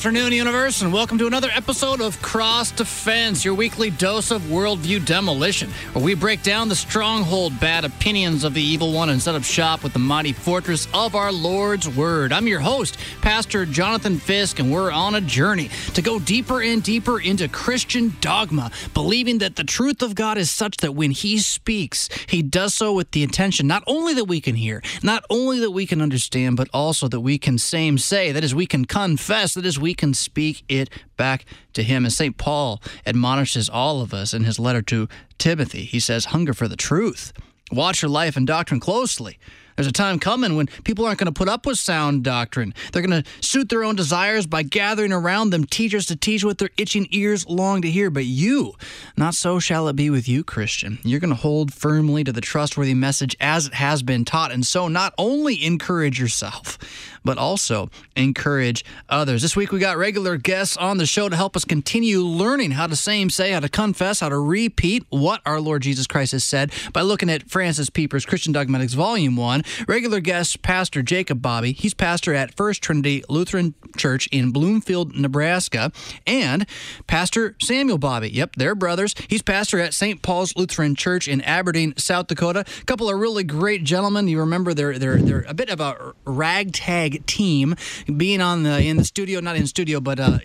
Afternoon, Universe, and welcome to another episode of Cross Defense, your weekly dose of worldview demolition, where we break down the stronghold bad opinions of the evil one and set up shop with the mighty fortress of our Lord's Word. I'm your host, Pastor Jonathan Fisk, and we're on a journey to go deeper and deeper into Christian dogma, believing that the truth of God is such that when He speaks, He does so with the intention not only that we can hear, not only that we can understand, but also that we can same say, that is, we can confess that as we can speak it back to him. And St. Paul admonishes all of us in his letter to Timothy, he says, Hunger for the truth. Watch your life and doctrine closely. There's a time coming when people aren't going to put up with sound doctrine. They're going to suit their own desires by gathering around them teachers to teach what their itching ears long to hear. But you, not so shall it be with you, Christian. You're going to hold firmly to the trustworthy message as it has been taught, and so not only encourage yourself, but also encourage others. This week we got regular guests on the show to help us continue learning how to same say, how to confess, how to repeat what our Lord Jesus Christ has said by looking at Francis Pieper's Christian Dogmatics Volume 1. Regular guest, Pastor Jacob Bobby. He's pastor at First Trinity Lutheran Church in Bloomfield, Nebraska. And Pastor Samuel Bobby. Yep, they're brothers. He's pastor at St. Paul's Lutheran Church in Aberdeen, South Dakota. A couple of really great gentlemen. You remember they're they're they're a bit of a ragtag team. Being on the in the studio, not in studio, but uh,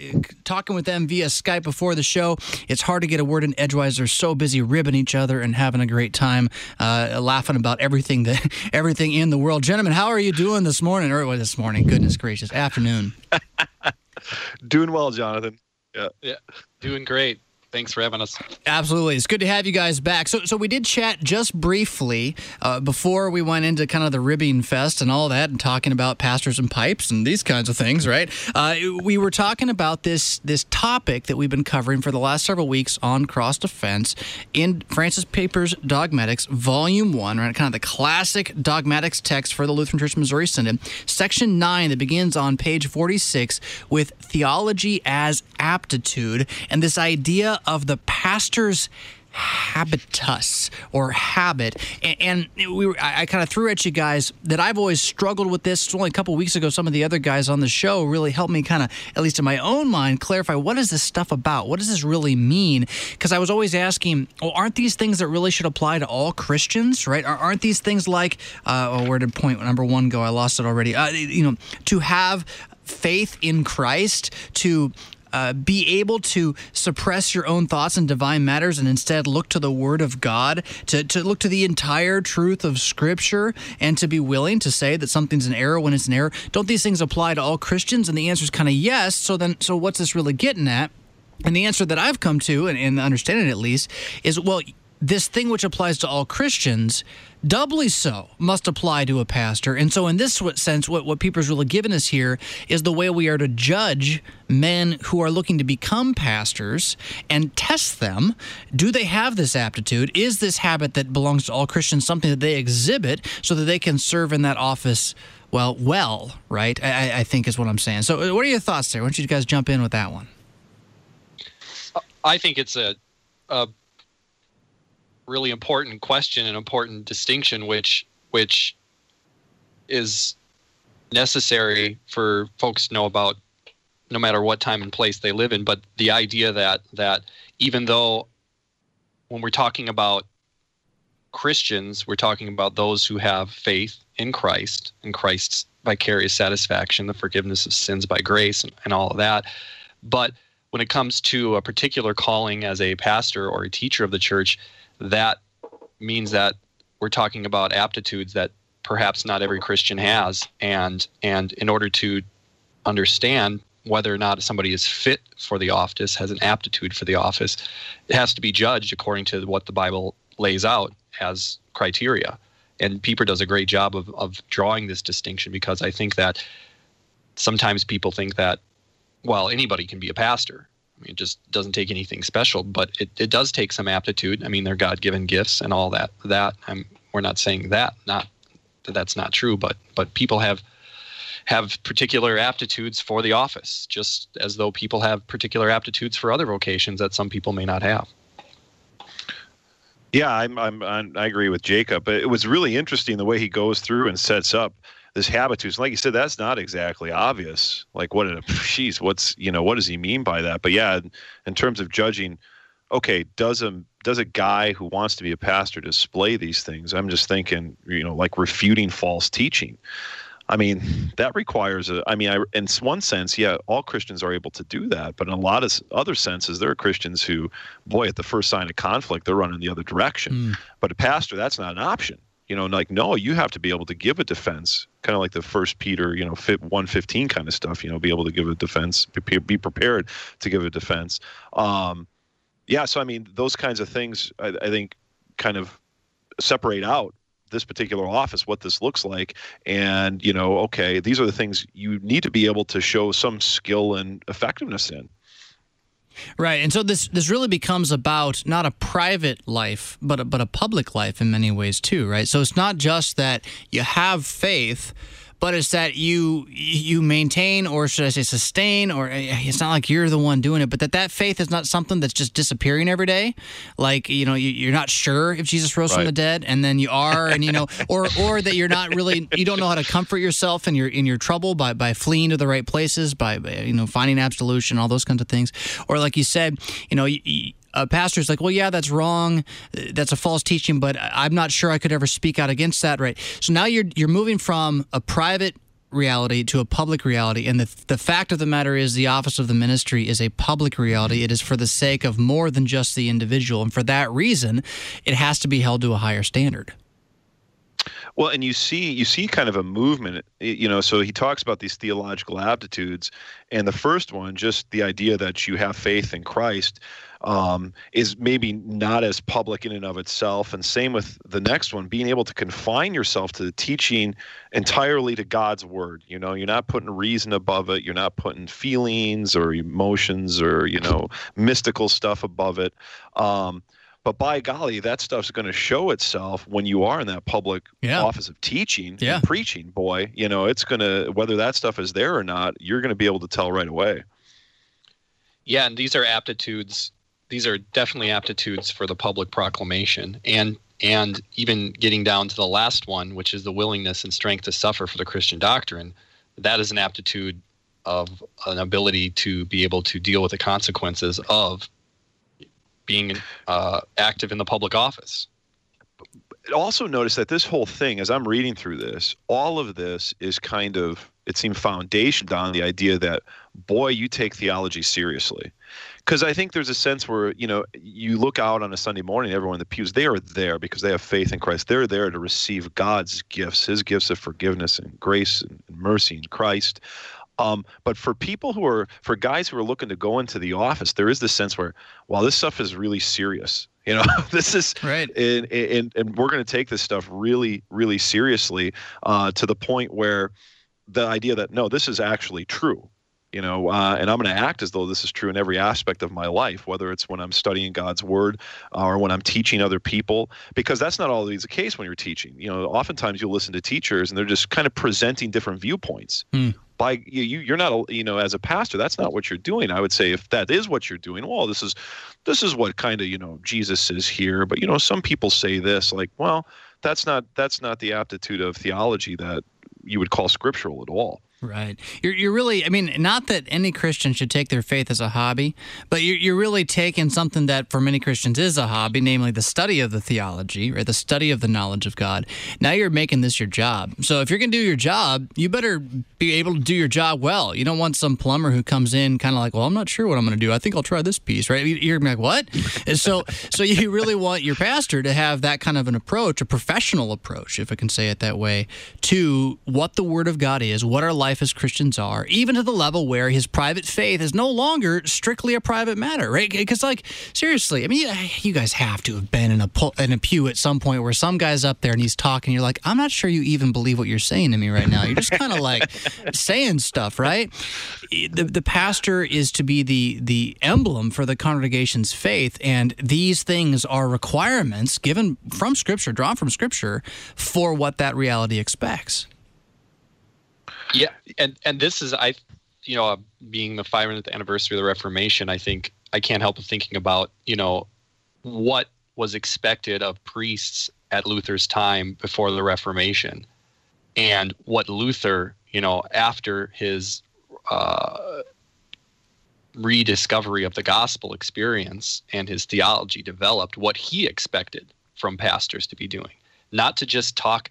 talking with them via Skype before the show, it's hard to get a word in edgewise. They're so busy ribbing each other and having a great time, uh, laughing about everything that everything in the world. Gentlemen, how are you doing this morning? Or well, this morning? Goodness gracious, afternoon. doing well, Jonathan. Yeah, yeah, doing great thanks for having us. Absolutely, it's good to have you guys back. So, so we did chat just briefly uh, before we went into kind of the ribbing fest and all that, and talking about pastors and pipes and these kinds of things, right? Uh, we were talking about this this topic that we've been covering for the last several weeks on cross defense in Francis Pieper's Dogmatics, Volume One, right? Kind of the classic dogmatics text for the Lutheran Church Missouri Synod, Section Nine that begins on page forty six with theology as aptitude and this idea of the pastor's habitus or habit. And, and we were, I, I kind of threw at you guys that I've always struggled with this. It's only a couple weeks ago some of the other guys on the show really helped me kind of at least in my own mind clarify what is this stuff about? What does this really mean? Because I was always asking well aren't these things that really should apply to all Christians? Right? Aren't these things like uh, oh, where did point number one go? I lost it already. Uh, you know to have faith in Christ to uh, be able to suppress your own thoughts and divine matters and instead look to the Word of God, to, to look to the entire truth of Scripture, and to be willing to say that something's an error when it's an error. Don't these things apply to all Christians? And the answer is kind of yes. So then, so what's this really getting at? And the answer that I've come to, and, and understanding at least, is well, this thing which applies to all Christians, doubly so, must apply to a pastor. And so, in this sense, what, what Pieper's really given us here is the way we are to judge men who are looking to become pastors and test them. Do they have this aptitude? Is this habit that belongs to all Christians something that they exhibit so that they can serve in that office? Well, well, right? I, I think is what I'm saying. So, uh, what are your thoughts there? Why don't you guys jump in with that one? I think it's a, a really important question and important distinction, which which is necessary for folks to know about no matter what time and place they live in. But the idea that that even though when we're talking about Christians, we're talking about those who have faith in Christ and Christ's vicarious satisfaction, the forgiveness of sins by grace, and, and all of that. But when it comes to a particular calling as a pastor or a teacher of the church, that means that we're talking about aptitudes that perhaps not every Christian has, and and in order to understand whether or not somebody is fit for the office, has an aptitude for the office, it has to be judged according to what the Bible lays out as criteria. And Pieper does a great job of, of drawing this distinction because I think that sometimes people think that, well, anybody can be a pastor. It just doesn't take anything special, but it, it does take some aptitude. I mean, they're God given gifts and all that. That I'm, we're not saying that not that that's not true, but but people have have particular aptitudes for the office, just as though people have particular aptitudes for other vocations that some people may not have. Yeah, I'm, I'm, I'm, i agree with Jacob. It was really interesting the way he goes through and sets up this habitus. Like you said, that's not exactly obvious. Like what? Jeez, what's you know what does he mean by that? But yeah, in terms of judging, okay, does a does a guy who wants to be a pastor display these things? I'm just thinking, you know, like refuting false teaching. I mean, that requires a. I mean, I, in one sense, yeah, all Christians are able to do that, but in a lot of other senses, there are Christians who, boy, at the first sign of conflict, they're running the other direction. Mm. But a pastor, that's not an option. You know, like no, you have to be able to give a defense, kind of like the First Peter, you know, fit one fifteen kind of stuff. You know, be able to give a defense, be prepared to give a defense. Um, yeah, so I mean, those kinds of things, I, I think, kind of separate out this particular office what this looks like and you know okay these are the things you need to be able to show some skill and effectiveness in Right, and so this this really becomes about not a private life, but a, but a public life in many ways too, right? So it's not just that you have faith, but it's that you you maintain or should I say sustain or eh, it's not like you're the one doing it but that that faith is not something that's just disappearing every day like you know you, are not sure if Jesus rose right. from the dead and then you are and you know or or that you're not really you don't know how to comfort yourself in your in your trouble by by fleeing to the right places by, by you know finding absolution all those kinds of things or like you said you know you, a pastor's like, well, yeah, that's wrong. Uh, that's a false teaching, but I'm not sure I could ever speak out against that, right? So now you're you're moving from a private reality to a public reality. And the, the fact of the matter is, the office of the ministry is a public reality. It is for the sake of more than just the individual. And for that reason, it has to be held to a higher standard. Well, and you see, you see, kind of a movement. You know, so he talks about these theological aptitudes, and the first one, just the idea that you have faith in Christ, um, is maybe not as public in and of itself. And same with the next one, being able to confine yourself to the teaching entirely to God's word. You know, you're not putting reason above it. You're not putting feelings or emotions or you know mystical stuff above it. Um, but by golly, that stuff's going to show itself when you are in that public yeah. office of teaching yeah. and preaching. Boy, you know, it's going to whether that stuff is there or not, you're going to be able to tell right away. Yeah, and these are aptitudes these are definitely aptitudes for the public proclamation and and even getting down to the last one which is the willingness and strength to suffer for the christian doctrine that is an aptitude of an ability to be able to deal with the consequences of being uh, active in the public office also notice that this whole thing as i'm reading through this all of this is kind of it seemed foundationed on the idea that boy you take theology seriously because I think there's a sense where you know you look out on a Sunday morning, everyone in the pews they are there because they have faith in Christ. They're there to receive God's gifts, His gifts of forgiveness and grace and mercy in Christ. Um, but for people who are, for guys who are looking to go into the office, there is this sense where, well, this stuff is really serious. You know, this is right, and and, and we're going to take this stuff really, really seriously uh, to the point where the idea that no, this is actually true you know uh, and i'm going to act as though this is true in every aspect of my life whether it's when i'm studying god's word or when i'm teaching other people because that's not always the case when you're teaching you know oftentimes you'll listen to teachers and they're just kind of presenting different viewpoints mm. By you you're not a, you know as a pastor that's not what you're doing. I would say if that is what you're doing well this is this is what kind of you know jesus is here. But you know some people say this like well that's not that's not the aptitude of theology that you would call scriptural at all Right. You're, you're really, I mean, not that any Christian should take their faith as a hobby, but you're, you're really taking something that for many Christians is a hobby, namely the study of the theology, right? The study of the knowledge of God. Now you're making this your job. So if you're going to do your job, you better be able to do your job well. You don't want some plumber who comes in kind of like, well, I'm not sure what I'm going to do. I think I'll try this piece, right? You're like, what? and so, so you really want your pastor to have that kind of an approach, a professional approach, if I can say it that way, to what the Word of God is, what our life as Christians are, even to the level where his private faith is no longer strictly a private matter, right? Because, like, seriously, I mean, you guys have to have been in a in a pew at some point where some guy's up there and he's talking. You're like, I'm not sure you even believe what you're saying to me right now. You're just kind of like saying stuff, right? The the pastor is to be the the emblem for the congregation's faith, and these things are requirements given from Scripture, drawn from Scripture, for what that reality expects. Yeah, and and this is I, you know, being the 500th anniversary of the Reformation, I think I can't help but thinking about you know what was expected of priests at Luther's time before the Reformation. and what Luther, you know, after his uh, rediscovery of the gospel experience and his theology developed, what he expected from pastors to be doing. Not to just talk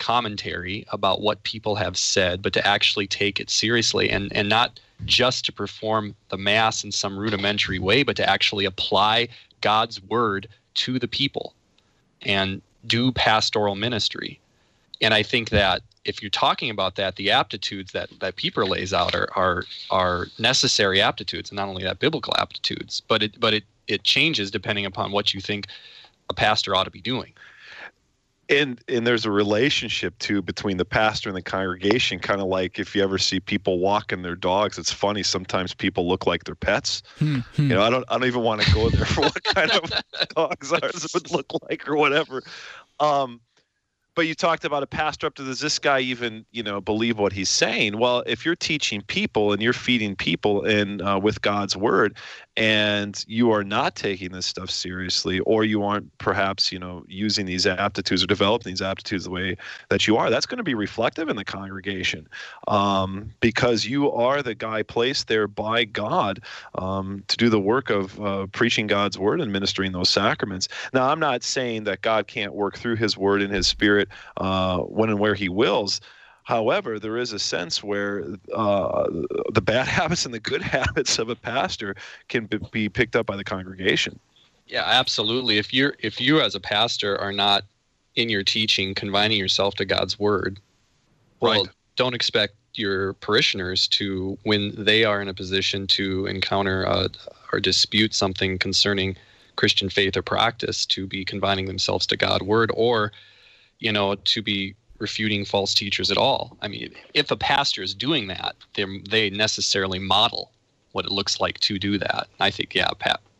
commentary about what people have said, but to actually take it seriously and, and not just to perform the Mass in some rudimentary way, but to actually apply God's word to the people and do pastoral ministry. And I think that if you're talking about that, the aptitudes that, that Pieper lays out are, are are necessary aptitudes, and not only that, biblical aptitudes. But it but it it changes depending upon what you think a pastor ought to be doing and and there's a relationship too between the pastor and the congregation kind of like if you ever see people walking their dogs it's funny sometimes people look like their pets hmm, hmm. you know i don't i don't even want to go there for what kind of dogs ours would look like or whatever um but you talked about a pastor up to does this guy even you know believe what he's saying? Well if you're teaching people and you're feeding people in uh, with god's word and you are not taking this stuff seriously or you aren't perhaps you know using these aptitudes or developing these aptitudes the way that you are that's going to be reflective in the congregation um, because you are the guy placed there by god um, to do the work of uh, preaching god's word and ministering those sacraments. Now i'm not saying that god can't work through his word and his spirit uh, when and where he wills However, there is a sense where uh, the bad habits and the good habits of a pastor can be picked up by the congregation. Yeah, absolutely. If you're if you as a pastor are not in your teaching confining yourself to God's word, well, don't expect your parishioners to when they are in a position to encounter uh, or dispute something concerning Christian faith or practice to be confining themselves to God's word or you know to be refuting false teachers at all. I mean, if a pastor is doing that, they necessarily model what it looks like to do that. I think, yeah,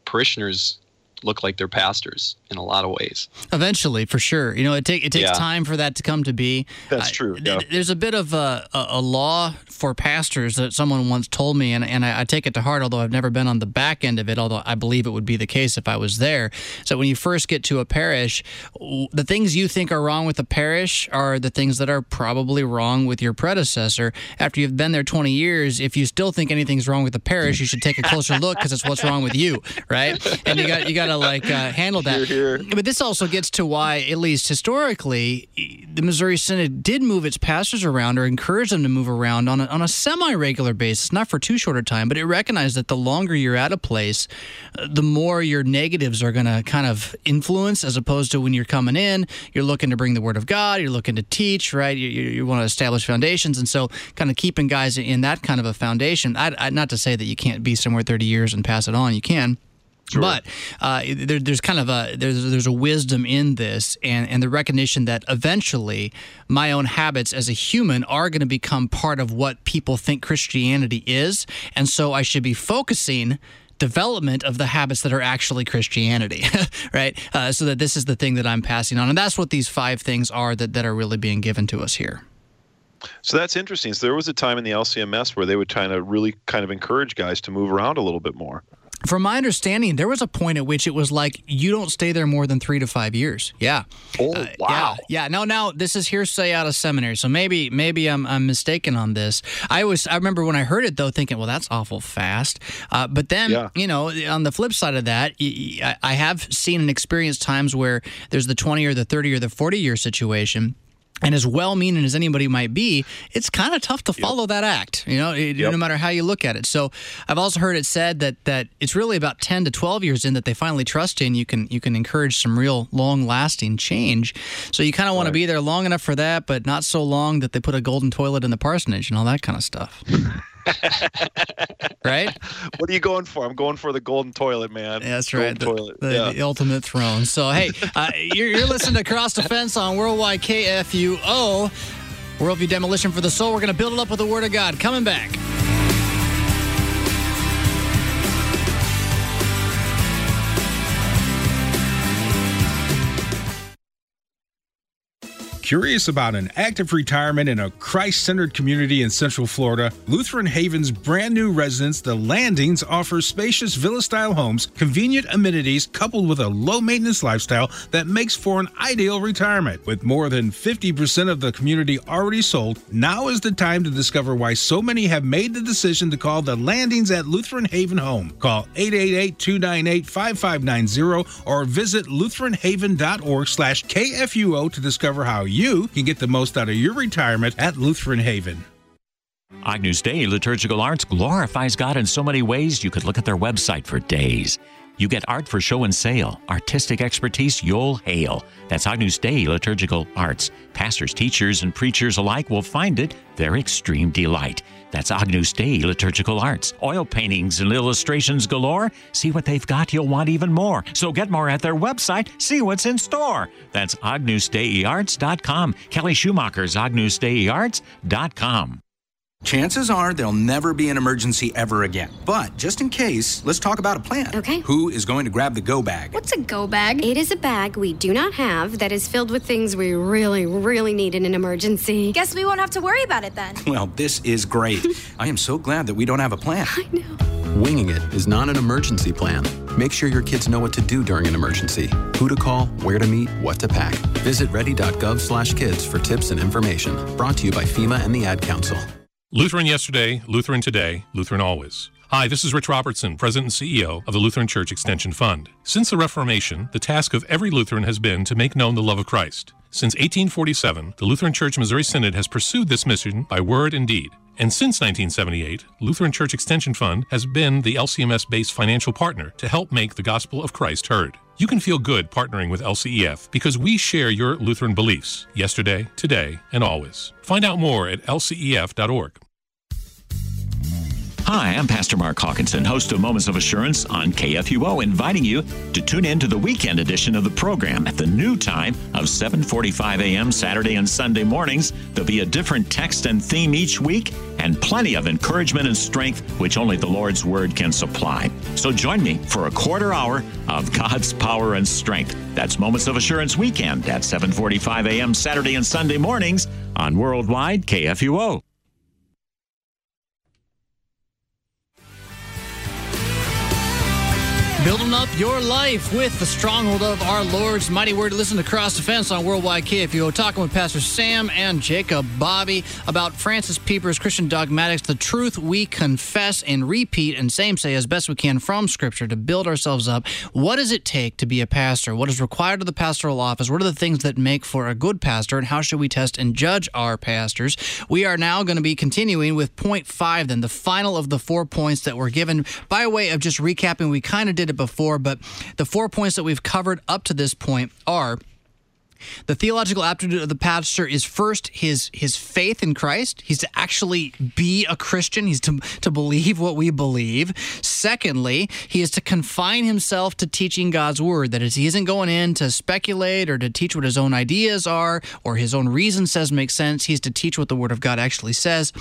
parishioners look like they're pastors in a lot of ways. Eventually, for sure. You know, it, take, it takes yeah. time for that to come to be. That's true. Yeah. there's a bit of a, a, a, law for pastors that someone once told me, and, and I, I, take it to heart, although I've never been on the back end of it, although I believe it would be the case if I was there. So when you first get to a parish, the things you think are wrong with the parish are the things that are probably wrong with your predecessor. After you've been there 20 years, if you still think anything's wrong with the parish, you should take a closer look because it's what's wrong with you, right? And you got you got to like uh, handle that. Here. But this also gets to why, at least historically, the Missouri Synod did move its pastors around or encourage them to move around on a, on a semi regular basis, not for too short a time, but it recognized that the longer you're at a place, uh, the more your negatives are going to kind of influence, as opposed to when you're coming in, you're looking to bring the Word of God, you're looking to teach, right? You, you, you want to establish foundations. And so, kind of keeping guys in that kind of a foundation, I, I, not to say that you can't be somewhere 30 years and pass it on, you can. Sure. But uh, there, there's kind of a there's there's a wisdom in this, and and the recognition that eventually my own habits as a human are going to become part of what people think Christianity is, and so I should be focusing development of the habits that are actually Christianity, right? Uh, so that this is the thing that I'm passing on, and that's what these five things are that that are really being given to us here. So that's interesting. So there was a time in the LCMS where they would kind of really kind of encourage guys to move around a little bit more from my understanding, there was a point at which it was like you don't stay there more than three to five years. Yeah. Oh uh, wow. Yeah. yeah. Now, now this is hearsay out of seminary, so maybe maybe I'm, I'm mistaken on this. I was I remember when I heard it though, thinking, well, that's awful fast. Uh, but then yeah. you know, on the flip side of that, I have seen and experienced times where there's the 20 or the 30 or the 40 year situation and as well meaning as anybody might be, it's kind of tough to follow yep. that act, you know, it, yep. no matter how you look at it. So I've also heard it said that that it's really about 10 to 12 years in that they finally trust in you can you can encourage some real long lasting change. So you kind of want right. to be there long enough for that, but not so long that they put a golden toilet in the parsonage and all that kind of stuff. right? What are you going for? I'm going for the golden toilet, man. Yeah, that's golden right. The, the, yeah. the, ultimate throne. So, hey, uh, you're, you're, listening to Cross Defense on Worldwide KFUO. Worldview Demolition for the Soul. We're going to build it up with the Word of God. Coming back. Curious about an active retirement in a Christ centered community in Central Florida? Lutheran Haven's brand new residence, The Landings, offers spacious villa style homes, convenient amenities, coupled with a low maintenance lifestyle that makes for an ideal retirement. With more than 50% of the community already sold, now is the time to discover why so many have made the decision to call The Landings at Lutheran Haven home. Call 888 298 5590 or visit lutheranhaven.org slash KFUO to discover how you can get the most out of your retirement at Lutheran Haven. Agnus Dei Liturgical Arts glorifies God in so many ways you could look at their website for days. You get art for show and sale, artistic expertise you'll hail. That's Agnus Dei Liturgical Arts. Pastors, teachers, and preachers alike will find it their extreme delight. That's Agnus Dei Liturgical Arts. Oil paintings and illustrations galore. See what they've got, you'll want even more. So get more at their website, see what's in store. That's agnusdeiarts.com. Kelly Schumacher's agnusdeiarts.com. Chances are there'll never be an emergency ever again. But just in case, let's talk about a plan. Okay. Who is going to grab the go bag? What's a go bag? It is a bag we do not have that is filled with things we really, really need in an emergency. Guess we won't have to worry about it then. Well, this is great. I am so glad that we don't have a plan. I know. Winging it is not an emergency plan. Make sure your kids know what to do during an emergency, who to call, where to meet, what to pack. Visit ready.gov/kids for tips and information. Brought to you by FEMA and the Ad Council. Lutheran yesterday, Lutheran today, Lutheran always. Hi, this is Rich Robertson, President and CEO of the Lutheran Church Extension Fund. Since the Reformation, the task of every Lutheran has been to make known the love of Christ. Since 1847, the Lutheran Church Missouri Synod has pursued this mission by word and deed. And since 1978, Lutheran Church Extension Fund has been the LCMS based financial partner to help make the gospel of Christ heard. You can feel good partnering with LCEF because we share your Lutheran beliefs yesterday, today, and always. Find out more at lcef.org. Hi, I'm Pastor Mark Hawkinson, host of Moments of Assurance on KFUO, inviting you to tune in to the weekend edition of the program at the new time of 7:45 a.m. Saturday and Sunday mornings. There'll be a different text and theme each week and plenty of encouragement and strength which only the Lord's word can supply. So join me for a quarter hour of God's power and strength. That's Moments of Assurance weekend at 7:45 a.m. Saturday and Sunday mornings on Worldwide KFUO. Building up your life with the stronghold of our Lord's mighty word. Listen to Cross Defense on Worldwide KFUO. Talking with Pastor Sam and Jacob Bobby about Francis Pieper's Christian Dogmatics, the truth we confess and repeat and same say as best we can from Scripture to build ourselves up. What does it take to be a pastor? What is required of the pastoral office? What are the things that make for a good pastor? And how should we test and judge our pastors? We are now going to be continuing with point five, then, the final of the four points that were given. By way of just recapping, we kind of did it before, but the four points that we've covered up to this point are the theological aptitude of the pastor is first his his faith in Christ. He's to actually be a Christian. He's to, to believe what we believe. Secondly, he is to confine himself to teaching God's word. That is, he isn't going in to speculate or to teach what his own ideas are or his own reason says makes sense. He's to teach what the word of God actually says.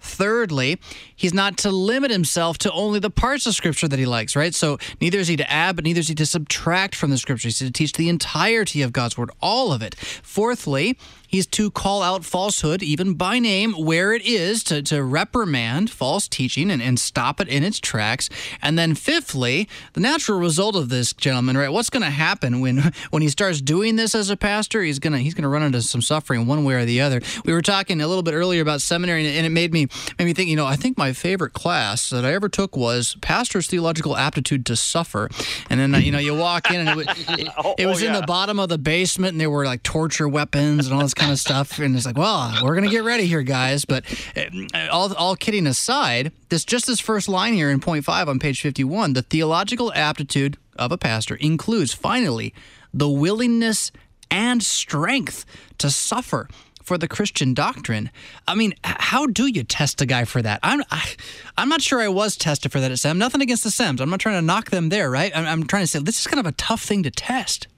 Thirdly, he's not to limit himself to only the parts of scripture that he likes, right? So neither is he to add, but neither is he to subtract from the scripture. He's to teach the entirety of God's word, all of it. Fourthly, he's to call out falsehood, even by name, where it is, to, to reprimand false teaching and, and stop it in its tracks. And then fifthly, the natural result of this, gentleman, right? What's going to happen when when he starts doing this as a pastor? He's gonna he's gonna run into some suffering one way or the other. We were talking a little bit earlier about seminary, and it made me made me think. You know, I think my favorite class that I ever took was pastor's theological aptitude to suffer. And then uh, you know you walk in and it, was- it, it was in oh, the bottom of the basement, and there were like torture weapons and all this kind of stuff. And it's like, well, we're gonna get ready here, guys. But uh, all all kidding aside, this just this first line here in point five on page fifty one, the theological aptitude of a pastor includes finally the willingness and strength to suffer for the Christian doctrine. I mean, how do you test a guy for that? I'm I, I'm not sure I was tested for that at SEM. Nothing against the SEMs. I'm not trying to knock them there, right? I'm, I'm trying to say this is kind of a tough thing to test.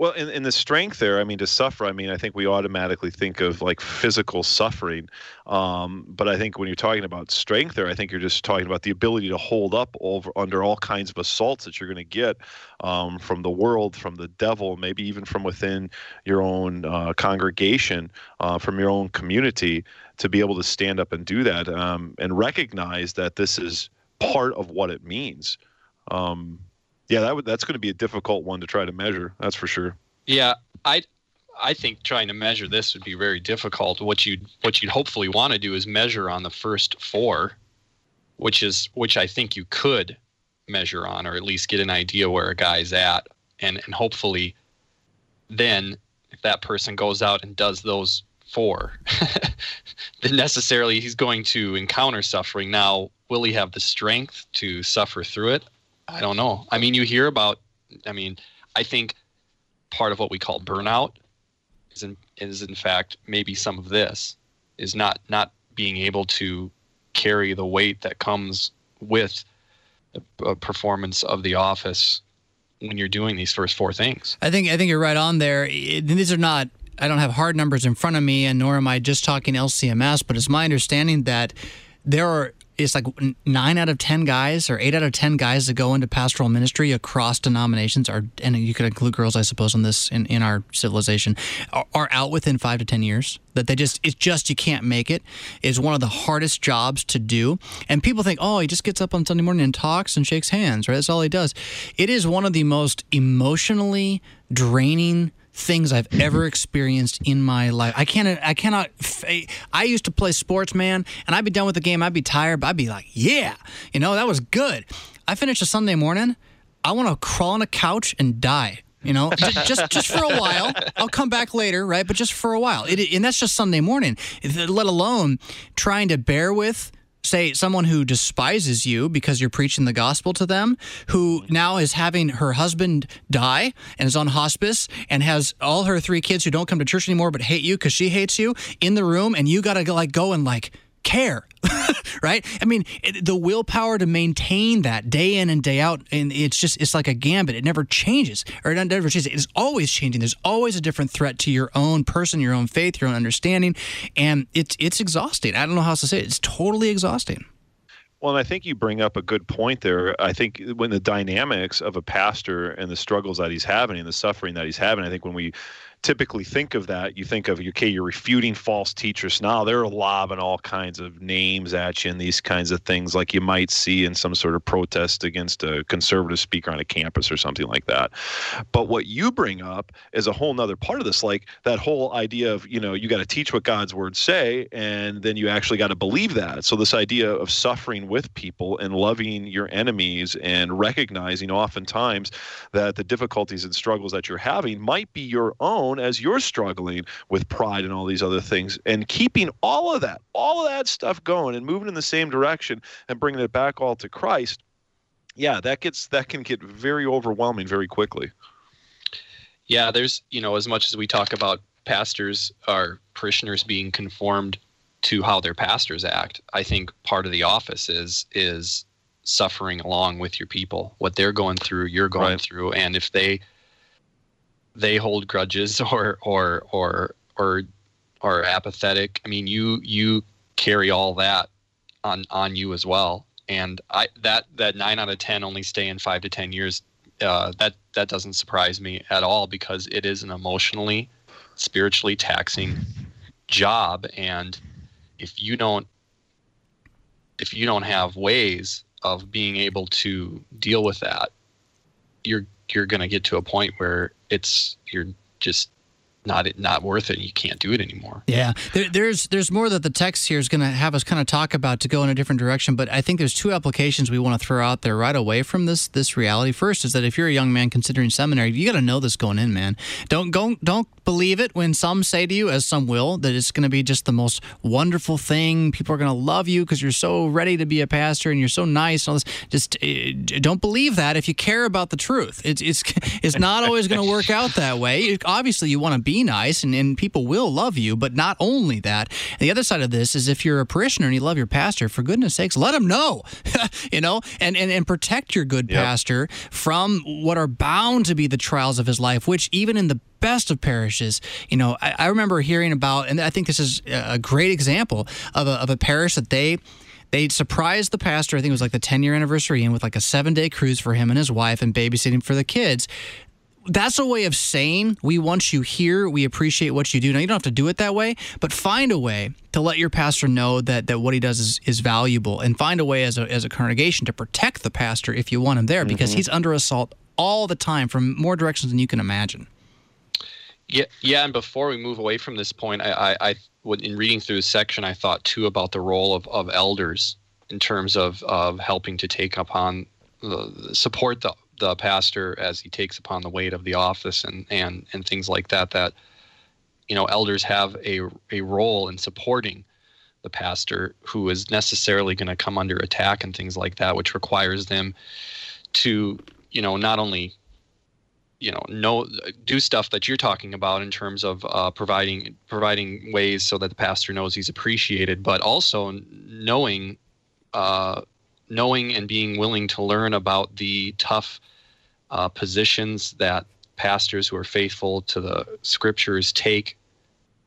Well, in, in the strength there, I mean, to suffer, I mean, I think we automatically think of like physical suffering. Um, but I think when you're talking about strength there, I think you're just talking about the ability to hold up over under all kinds of assaults that you're going to get um, from the world, from the devil, maybe even from within your own uh, congregation, uh, from your own community, to be able to stand up and do that um, and recognize that this is part of what it means. Um, yeah, that would that's going to be a difficult one to try to measure. That's for sure. Yeah, I I think trying to measure this would be very difficult. What you what you'd hopefully want to do is measure on the first four, which is which I think you could measure on, or at least get an idea where a guy's at, and and hopefully, then if that person goes out and does those four, then necessarily he's going to encounter suffering. Now, will he have the strength to suffer through it? I don't know. I mean, you hear about. I mean, I think part of what we call burnout is in is in fact maybe some of this is not not being able to carry the weight that comes with a, performance of the office when you're doing these first four things. I think I think you're right on there. It, these are not. I don't have hard numbers in front of me, and nor am I just talking LCMS. But it's my understanding that there are it's like nine out of ten guys or eight out of ten guys that go into pastoral ministry across denominations are and you could include girls i suppose in this in, in our civilization are, are out within five to ten years. That they just it's just you can't make it. Is one of the hardest jobs to do. And people think oh he just gets up on sunday morning and talks and shakes hands right? That's all he does. It is one of the most emotionally draining things I've ever experienced in my life. I can't. I cannot. I used to play sports, man, and I'd be done with the game. I'd be tired, but I'd be like, yeah, you know, that was good. I finished a Sunday morning. I want to crawl on a couch and die. You know, just, just, just for a while. I'll come back later, right? But just for a while. It, and that's just Sunday morning. Let alone trying to bear with say someone who despises you because you're preaching the gospel to them who now is having her husband die and is on hospice and has all her three kids who don't come to church anymore but hate you because she hates you in the room and you gotta like go and like care right? I mean it, the willpower to maintain that day in and day out and it's just it's like a gambit. It never changes or it never changes. It's always changing. There's always a different threat to your own person your own faith your own understanding and it's it's exhausting. I don't know how else to say it. It's totally exhausting. Well, and I think you bring up a good point there. I think when the dynamics of a pastor and the struggles that he's having and the suffering that he's having, I think when we typically think of that, you think of okay, you're refuting false teachers. Now they're lobbing all kinds of names at you and these kinds of things, like you might see in some sort of protest against a conservative speaker on a campus or something like that. But what you bring up is a whole nother part of this, like that whole idea of you know you got to teach what God's words say, and then you actually got to believe that. So this idea of suffering with people and loving your enemies and recognizing oftentimes that the difficulties and struggles that you're having might be your own own as you're struggling with pride and all these other things and keeping all of that all of that stuff going and moving in the same direction and bringing it back all to christ yeah that gets that can get very overwhelming very quickly yeah there's you know as much as we talk about pastors our parishioners being conformed to how their pastors act i think part of the office is is suffering along with your people what they're going through you're going right. through and if they they hold grudges or or or or are apathetic. I mean, you you carry all that on on you as well. And I that that nine out of ten only stay in five to ten years. Uh, that that doesn't surprise me at all because it is an emotionally, spiritually taxing job. And if you don't if you don't have ways of being able to deal with that, you're you're going to get to a point where it's you're just not not worth it. You can't do it anymore. Yeah, there, there's there's more that the text here is going to have us kind of talk about to go in a different direction. But I think there's two applications we want to throw out there right away from this this reality. First is that if you're a young man considering seminary, you got to know this going in, man. Don't go don't believe it when some say to you, as some will, that it's going to be just the most wonderful thing. People are going to love you because you're so ready to be a pastor and you're so nice. And all this. Just uh, don't believe that if you care about the truth. It's it's it's not always going to work out that way. Obviously, you want to be nice and, and people will love you, but not only that. And the other side of this is if you're a parishioner and you love your pastor, for goodness sakes, let him know, you know, and, and, and protect your good yep. pastor from what are bound to be the trials of his life, which even in the best of parishes. You know, I, I, remember hearing about, and I think this is a great example of a, of a parish that they they surprised the pastor. I think it was like the 10 year anniversary, and with like a seven day cruise for him and his wife and babysitting for the kids. That's a way of saying we want you here. We appreciate what you do. Now you don't have to do it that way, but find a way to let your pastor know that, that what he does is, is valuable, and find a way as a as a congregation to protect the pastor if you want him there, because mm-hmm. he's under assault all the time from more directions than you can imagine. Yeah, yeah. And before we move away from this point, I, I, I in reading through this section, I thought too about the role of, of elders in terms of, of helping to take upon the, support the the pastor as he takes upon the weight of the office and and and things like that. That you know, elders have a a role in supporting the pastor who is necessarily going to come under attack and things like that, which requires them to you know not only you know know do stuff that you're talking about in terms of uh, providing providing ways so that the pastor knows he's appreciated but also knowing uh, knowing and being willing to learn about the tough uh, positions that pastors who are faithful to the scriptures take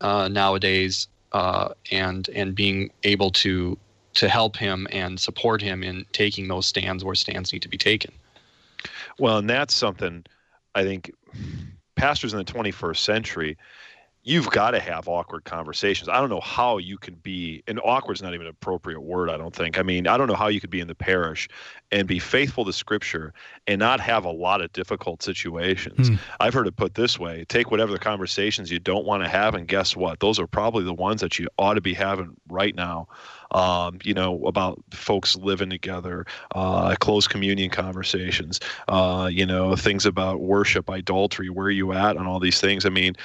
uh, nowadays uh, and and being able to to help him and support him in taking those stands where stands need to be taken. Well and that's something I think pastors in the 21st century, you've got to have awkward conversations. I don't know how you could be, and awkward is not even an appropriate word, I don't think. I mean, I don't know how you could be in the parish and be faithful to Scripture and not have a lot of difficult situations. Mm. I've heard it put this way take whatever the conversations you don't want to have, and guess what? Those are probably the ones that you ought to be having right now um, you know, about folks living together, uh, close communion conversations, uh, you know, things about worship, idolatry, where are you at on all these things. I mean,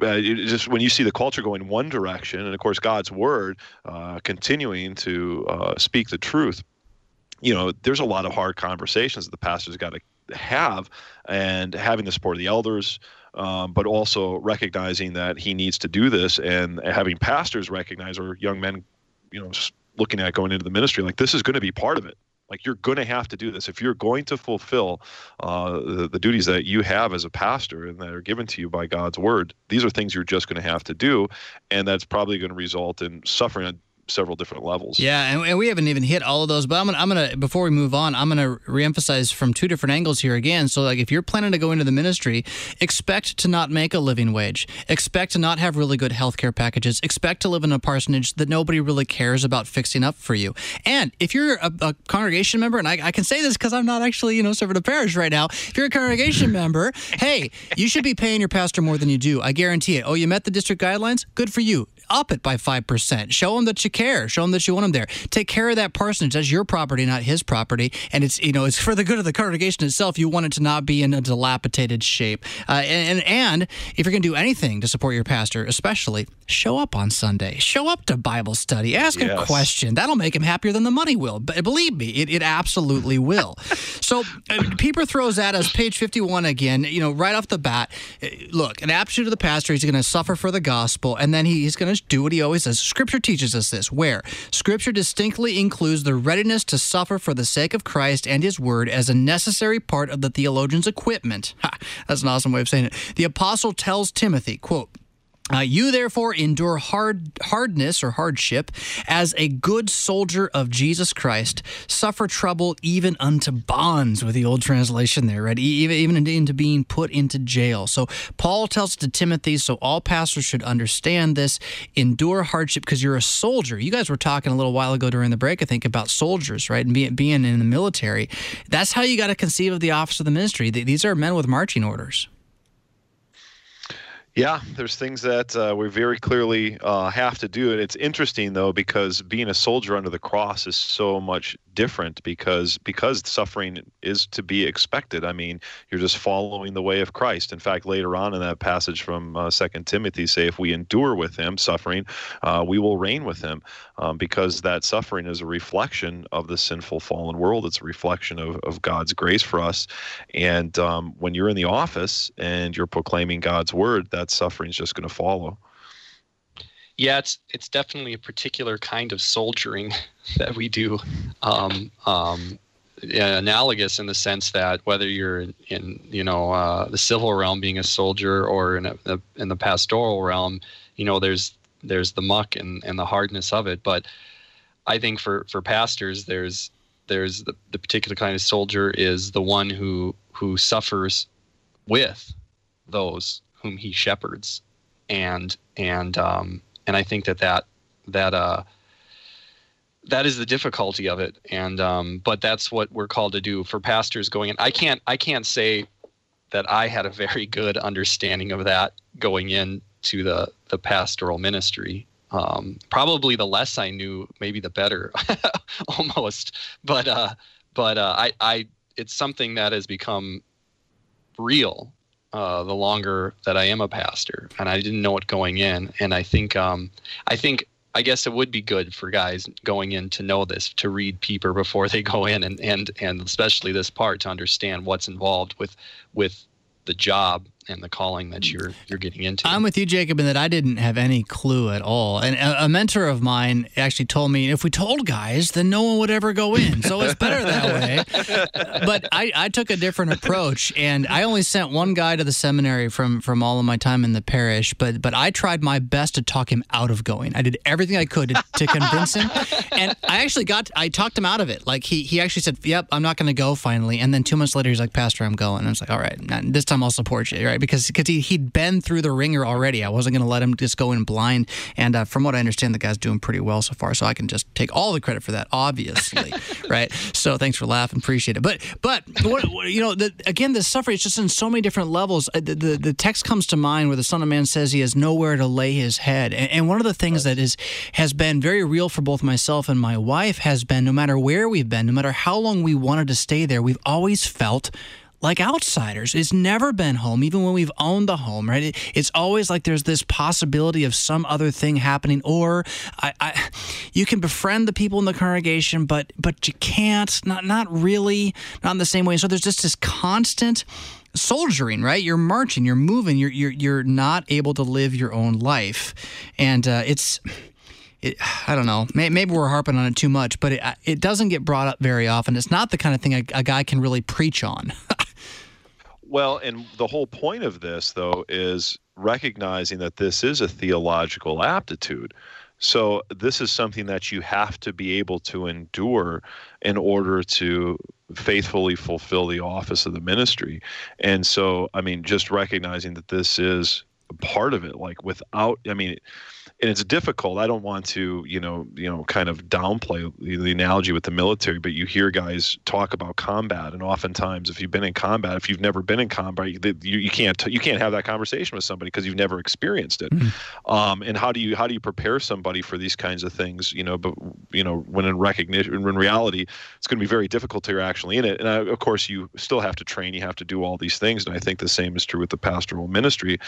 uh, just when you see the culture going one direction, and of course God's word uh, continuing to uh, speak the truth, you know, there's a lot of hard conversations that the pastor's got to have, and having the support of the elders, um, but also recognizing that he needs to do this, and having pastors recognize or young men you know just looking at going into the ministry like this is going to be part of it. Like you're going to have to do this. If you're going to fulfill uh, the, the duties that you have as a pastor and that are given to you by god's word these are things you're just going to have to do and that's probably going to result in suffering several different levels. Yeah, and, we haven't even hit all of those. But I'm gonna, I'm gonna before we move on, I'm gonna reemphasize from two different angles here again. So like, if you're planning to go into the ministry, expect to not make a living wage. Expect to not have really good health care packages. Expect to live in a parsonage that nobody really cares about fixing up for you. And if you're a, a congregation member, and I, I can say this because I'm not actually you know serving a parish right now. If you're a congregation member, hey, you should be paying your pastor more than you do. I guarantee it. Oh, you met the district guidelines? Good for you up it by 5%. Show them that you care. Show them that you want them there. Take care of that parsonage. That's your property, not his property. And it's, you know, it's for the good of the congregation itself. You want it to not be in a dilapidated shape. Uh, and, and if you're going to do anything to support your pastor, especially, show up on Sunday. Show up to Bible study. Ask yes. a question. That'll make him happier than the money will. But believe me, it, it absolutely will. so uh, Pieper throws at us, page 51 again, you know, right off the bat. Uh, look, an aptitude of the pastor, he's going to suffer for the gospel, and then he, he's going to do what he always does. Scripture teaches us this, where Scripture distinctly includes the readiness to suffer for the sake of Christ and his word as a necessary part of the theologian's equipment. Ha, that's an awesome way of saying it. The apostle tells Timothy, quote, uh, you therefore endure hard hardness or hardship as a good soldier of Jesus Christ. Suffer trouble even unto bonds, with the old translation there, right? Even even into being put into jail. So Paul tells to Timothy. So all pastors should understand this. Endure hardship because you're a soldier. You guys were talking a little while ago during the break, I think, about soldiers, right? And being being in the military. That's how you got to conceive of the office of the ministry. These are men with marching orders. Yeah, there's things that uh, we very clearly uh, have to do. And it's interesting, though, because being a soldier under the cross is so much different because because suffering is to be expected. I mean, you're just following the way of Christ. In fact, later on in that passage from uh, Second Timothy, say if we endure with Him suffering, uh, we will reign with Him, um, because that suffering is a reflection of the sinful fallen world. It's a reflection of of God's grace for us. And um, when you're in the office and you're proclaiming God's word, that suffering is just going to follow. Yeah, it's it's definitely a particular kind of soldiering that we do. Um, um, analogous in the sense that whether you're in, in you know uh, the civil realm being a soldier or in, a, in the pastoral realm, you know there's there's the muck and, and the hardness of it. But I think for for pastors, there's there's the, the particular kind of soldier is the one who who suffers with those whom he shepherds, and and um, and I think that that that uh that is the difficulty of it. And um but that's what we're called to do for pastors going in. I can't I can't say that I had a very good understanding of that going into the the pastoral ministry. Um probably the less I knew maybe the better almost. But uh but uh I I it's something that has become real uh, the longer that I am a pastor, and I didn't know it going in. And I think, um, I think, I guess it would be good for guys going in to know this, to read Pieper before they go in, and and and especially this part to understand what's involved with with the job and the calling that you're you're getting into. I'm with you, Jacob, in that I didn't have any clue at all. And a, a, mentor of mine actually told me if we told guys, then no one would ever go in. So it's better that way. But I, I took a different approach, and I only sent one guy to the seminary from from all of my time in the parish. But but I tried my best to talk him out of going. I did everything I could to, to convince him, and I actually got I talked him out of it. Like he he actually said, "Yep, I'm not going to go." Finally, and then two months later, he's like, "Pastor, I'm going." And I was like, "All right, this time I'll support you." Right right? Because because he he'd been through the wringer already. I wasn't going to let him just go in blind. And uh, from what I understand, the guy's doing pretty well so far. So I can just take all the credit for that, obviously, right? So thanks for laughing, appreciate it. But but what, you know, the, again, the suffering is just in so many different levels. Uh, the, the, the text comes to mind where the Son of Man says he has nowhere to lay his head, and, and one of the things that is has been very real for both myself and my wife has been no matter where we've been, no matter how long we wanted to stay there, we've always felt like outsiders. It's never been home, even when we've owned the home, right? It, it's always like there's this possibility of some other thing happening, or I, I, you can befriend the people in the congregation, but but you can't, not not really, not in the same way. So there's just this constant soldiering, right? You're marching, you're moving, you're you're you're not able to live your own life, and uh, it's. It, I don't know. Maybe we're harping on it too much, but it, it doesn't get brought up very often. It's not the kind of thing a, a guy can really preach on. Well, and the whole point of this, though, is recognizing that this is a theological aptitude. So, this is something that you have to be able to endure in order to faithfully fulfill the office of the ministry. And so, I mean, just recognizing that this is part of it, like without, I mean, and it's difficult. I don't want to, you know, you know, kind of downplay the, the, analogy with the military, but you hear guys talk about combat, and oftentimes, if you've been in combat, if you've never been in combat, you, you can't you can't have that conversation with somebody because you've never experienced it. Mm-hmm. Um, and how do you how do you prepare somebody for these kinds of things? You know, but you know, when in recognition, in reality, it's going to be very difficult to you're actually in it. And I, of course, you still have to train. You have to do all these things, and I think the same is true with the pastoral ministry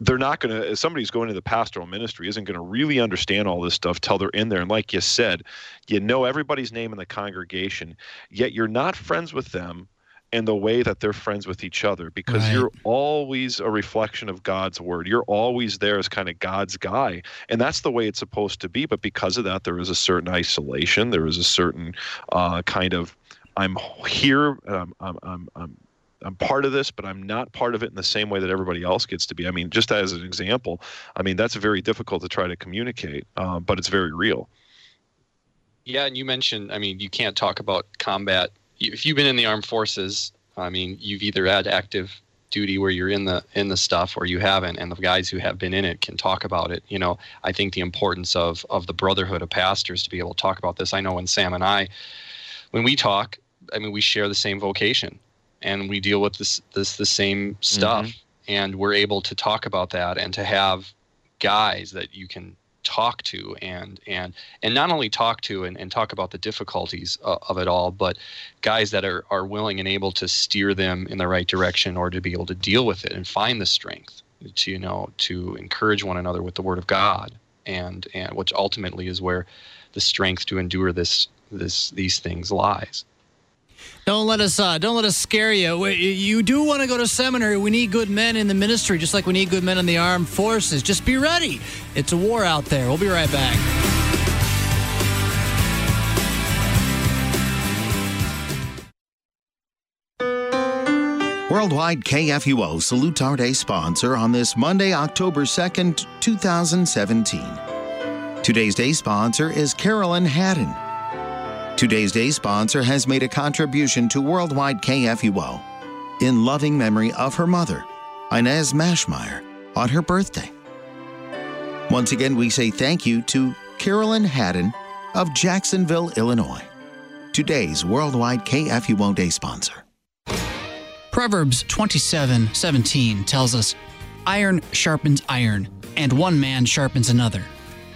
they're not going to somebody's going to the pastoral ministry isn't going to really understand all this stuff till they're in there and like you said you know everybody's name in the congregation yet you're not friends with them in the way that they're friends with each other because right. you're always a reflection of God's word. You're always there as kind of God's guy. And that's the way it's supposed to be. But because of that, there is a certain isolation. There is a certain uh, kind of, I'm here, I'm, I'm, I'm I'm part of this, but I'm not part of it in the same way that everybody else gets to be. I mean, just as an example, I mean that's very difficult to try to communicate, uh, but it's very real. Yeah, and you mentioned, I mean, you can't talk about combat if you've been in the armed forces. I mean, you've either had active duty where you're in the in the stuff or you haven't and the guys who have been in it can talk about it you know i think the importance of of the brotherhood of pastors to be able to talk about this i know when sam and i when we talk i mean we share the same vocation and we deal with this this the same stuff. Mm-hmm. and we're able to talk about that and to have guys that you can talk to and and and not only talk to and, and talk about the difficulties uh, of it all but guys that are, are willing and able to steer them in the right direction or to be able to deal with it and find the strength to you know to encourage one another with the word of god. And and which ultimately is where the strength to endure this this these things lies Don't let us uh, don't let us scare you. You do want to go to seminary. We need good men in the ministry, just like we need good men in the armed forces. Just be ready. It's a war out there. We'll be right back. Worldwide KFUO salutes our day sponsor on this Monday, October 2nd, 2017. Today's day sponsor is Carolyn Haddon. Today's day sponsor has made a contribution to Worldwide KFUO in loving memory of her mother, Inez Mashmeyer, on her birthday. Once again, we say thank you to Carolyn Haddon of Jacksonville, Illinois. Today's Worldwide KFUO Day sponsor. Proverbs 27 17 tells us, Iron sharpens iron, and one man sharpens another.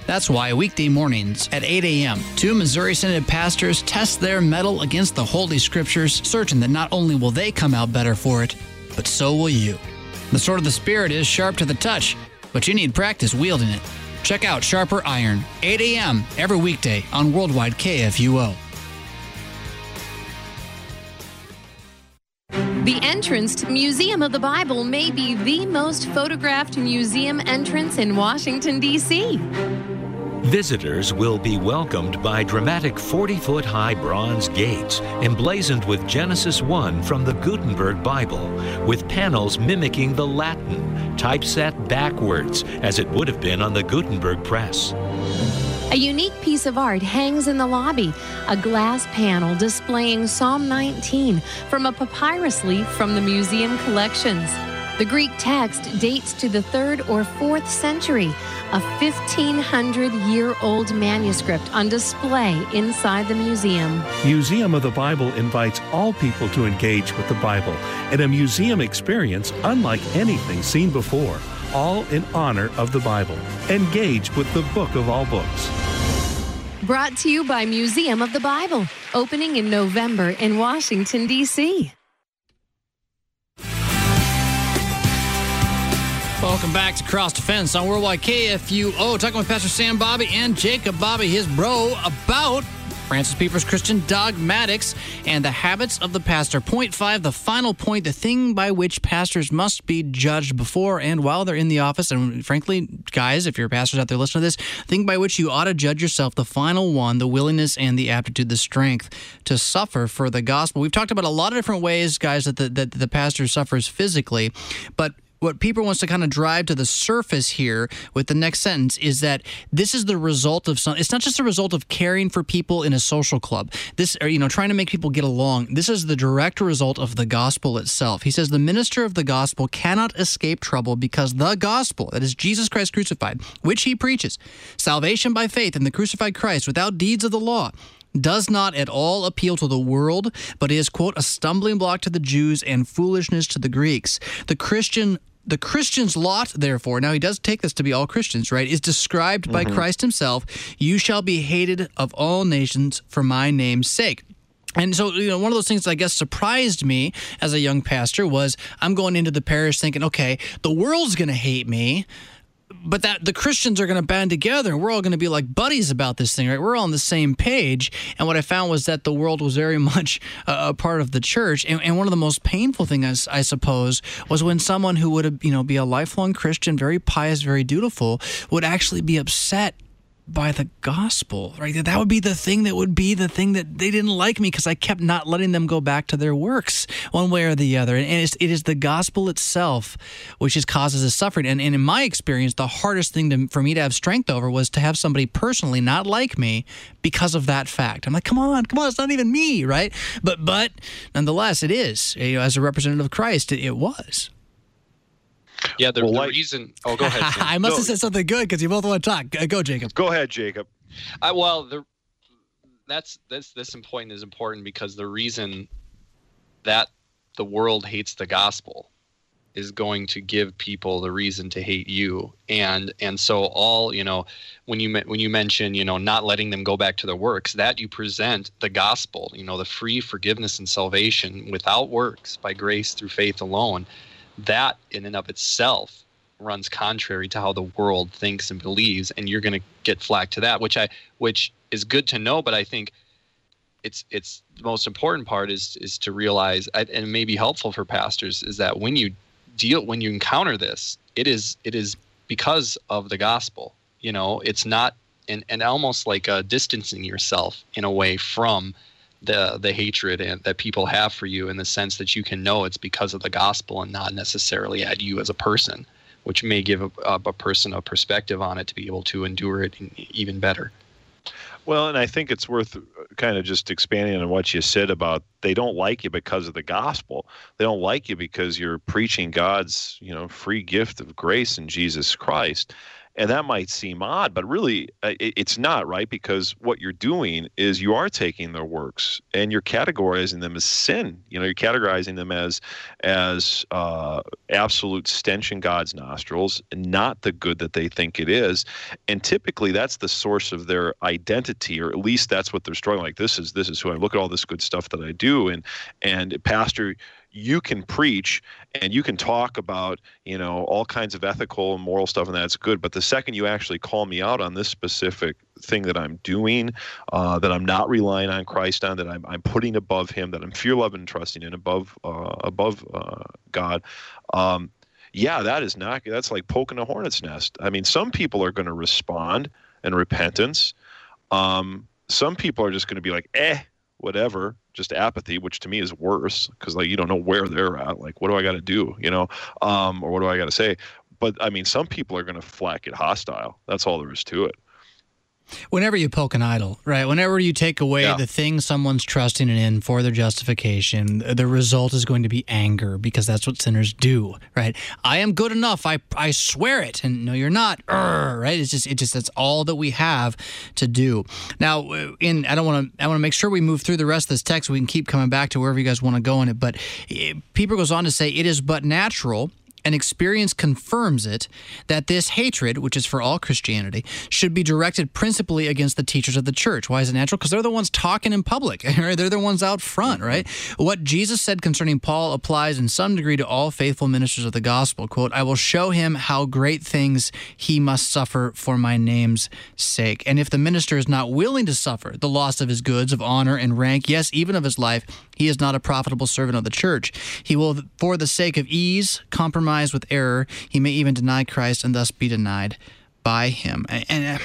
That's why weekday mornings at 8 a.m., two Missouri Synod pastors test their mettle against the Holy Scriptures, certain that not only will they come out better for it, but so will you. The sword of the Spirit is sharp to the touch, but you need practice wielding it. Check out Sharper Iron, 8 a.m. every weekday on Worldwide KFUO. The entrance to Museum of the Bible may be the most photographed museum entrance in Washington, D.C. Visitors will be welcomed by dramatic 40 foot high bronze gates emblazoned with Genesis 1 from the Gutenberg Bible, with panels mimicking the Latin, typeset backwards as it would have been on the Gutenberg press. A unique piece of art hangs in the lobby, a glass panel displaying Psalm 19 from a papyrus leaf from the museum collections. The Greek text dates to the 3rd or 4th century, a 1500 year old manuscript on display inside the museum. Museum of the Bible invites all people to engage with the Bible in a museum experience unlike anything seen before, all in honor of the Bible. Engage with the book of all books. Brought to you by Museum of the Bible, opening in November in Washington, D.C. Welcome back to Cross Defense on Worldwide KFUO. Talking with Pastor Sam Bobby and Jacob Bobby, his bro, about Francis Pieper's Christian dogmatics and the habits of the pastor. Point five, the final point, the thing by which pastors must be judged before and while they're in the office. And frankly, guys, if you're pastors out there listening to this, thing by which you ought to judge yourself, the final one, the willingness and the aptitude, the strength to suffer for the gospel. We've talked about a lot of different ways, guys, that the, that the pastor suffers physically, but what Pieper wants to kind of drive to the surface here with the next sentence is that this is the result of some. It's not just a result of caring for people in a social club. This, or you know, trying to make people get along. This is the direct result of the gospel itself. He says the minister of the gospel cannot escape trouble because the gospel, that is Jesus Christ crucified, which he preaches, salvation by faith in the crucified Christ without deeds of the law does not at all appeal to the world, but is, quote, a stumbling block to the Jews and foolishness to the Greeks. The Christian the Christian's lot, therefore, now he does take this to be all Christians, right, is described by Mhm. Christ himself. You shall be hated of all nations for my name's sake. And so, you know, one of those things that I guess surprised me as a young pastor was I'm going into the parish thinking, okay, the world's going to hate me, but that the Christians are going to band together and we're all going to be like buddies about this thing, right? We're all on the same page. And what I found was that the world was very much a, a part of the church. And, and one of the most painful things, I, I suppose, was when someone who would, you know, be a lifelong Christian, very pious, very dutiful, would actually be upset by the gospel, right? That would be the thing that would be the thing that they didn't like me because I kept not letting them go back to their works one way or the other. And it's, it is the gospel itself which is causes this suffering. And, and in my experience, the hardest thing to, for me to have strength over was to have somebody personally not like me because of that fact. I'm like, come on, come on, it's not even me, right? But but nonetheless, it is. You know, as a representative of Christ, it, it was. Yeah, the, the reason. Oh, go ahead. I must have said something good because you both want to talk. Go- Go, Jacob. Go ahead, Jacob. I, well, the, that's this this point is important because the reason that the world hates the gospel is going to give people the reason to hate you and and so all you know when you when you mention you know not letting them go back to their works that you present the gospel you know the free forgiveness and salvation without works by grace through faith alone that in and of itself runs contrary to how the world thinks and believes and you're going to get flack to that which i which is good to know but i think it's it's the most important part is is to realize and it may be helpful for pastors is that when you deal when you encounter this it is it is because of the gospel you know? It's not and and almost like distancing yourself in a way from the the hatred and, that people have for you in the sense that you can know it's because of the gospel and not necessarily at you as a person which may give a, a person a perspective on it to be able to endure it even better well, and I think it's worth kind of just expanding on what you said about they don't like you because of the gospel. They don't like you because you're preaching God's, you know, free gift of grace in Jesus Christ and that might seem odd but really uh, it's not right? Because what you're doing is you are taking their works and you're categorizing them as sin. You know you're categorizing them as as uh, absolute stench in god's nostrils not the good that they think it is. And typically that's the source of their identity or at least that's what they're struggling like this is this is who i look at all this good stuff that i do. And and pastor you can preach and you can talk about you know all kinds of ethical and moral stuff and that's good. But the second you actually call me out on this specific thing that i'm doing uh, that i'm not relying on christ on that i'm, I'm putting above him that i'm fear love and trusting in above uh, above uh, god um, yeah that is not that's like poking a hornet's nest. I mean some people are going to respond in repentance. Um, some people are just going to be like eh whatever just apathy which to me is worse because like you don't know where they're at like what do i got to do you know um, or what do i got to say? But i mean some people are going to flack it hostile. That's all there is to it Whenever you poke an idol, right? Whenever you take away yeah. the thing someone's trusting in for their justification, the result is going to be anger because that's what sinners do, right? I am good enough. I I swear it, and no, you're not. Urgh, right? It's just it just that's all that we have to do. Now, in I don't want to I want to make sure we move through the rest of this text. So we can keep coming back to wherever you guys want to go in it. But eh, Pieper goes on to say, "It is but natural." And experience confirms it that this hatred, which is for all Christianity, should be directed principally against the teachers of the church. Why is it natural? Because they're the ones talking in public, right? They're the ones out front, mm-hmm. right? What Jesus said concerning Paul applies in some degree to all faithful ministers of the gospel. Quote, I will show him how great things he must suffer for my name's sake. And if the minister is not willing to suffer the loss of his goods, of honor and rank, yes, even of his life, he is not a profitable servant of the church. He will, for the sake of ease, compromise with error. He may even deny Christ and thus be denied by him. And, and uh,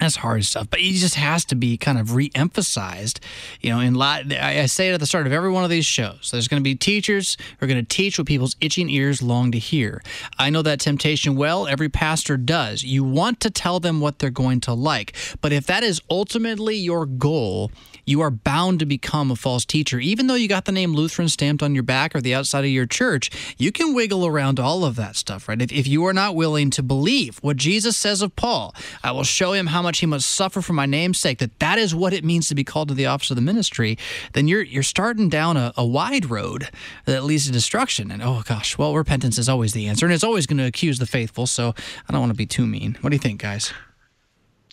that's hard stuff, but it just has to be kind of re-emphasized. You know, in lot, I say it at the start of every one of these shows. There's going to be teachers who are going to teach what people's itching ears long to hear. I know that temptation well. Every pastor does. You want to tell them what they're going to like, but if that is ultimately your goal, you are bound to become a false teacher. Even though you got the name Lutheran stamped on your back or the outside of your church, you can wiggle around all of that stuff, right? If, if you are not willing to believe what Jesus says of Paul, I will show him how much he must suffer for my name's sake, that that is what it means to be called to the office of the ministry, then you're you're starting down a, a wide road that leads to destruction. And oh gosh, well, repentance is always the answer, and it's always going to accuse the faithful. So I don't want to be too mean. What do you think, guys?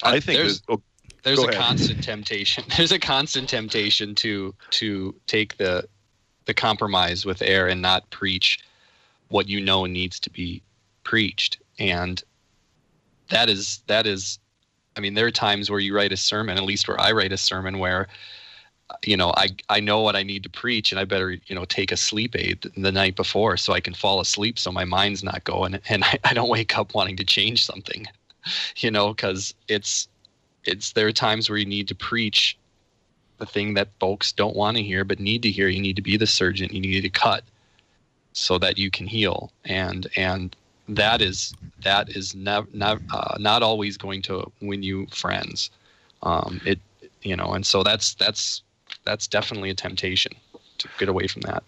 I think there's, oh, there's a constant temptation. There's a constant temptation to to take the the compromise with air and not preach what you know needs to be preached. And that is that is I mean, there are times where you write a sermon, at least where I write a sermon where you know, I, I know what I need to preach and I better, you know, take a sleep aid the night before so I can fall asleep so my mind's not going and I, I don't wake up wanting to change something, you know, because it's it's there are times where you need to preach the thing that folks don't want to hear but need to hear. You need to be the surgeon. You need to cut so that you can heal. And and that is that is not not uh, not always going to win you friends. Um, it you know and so that's that's that's definitely a temptation to get away from that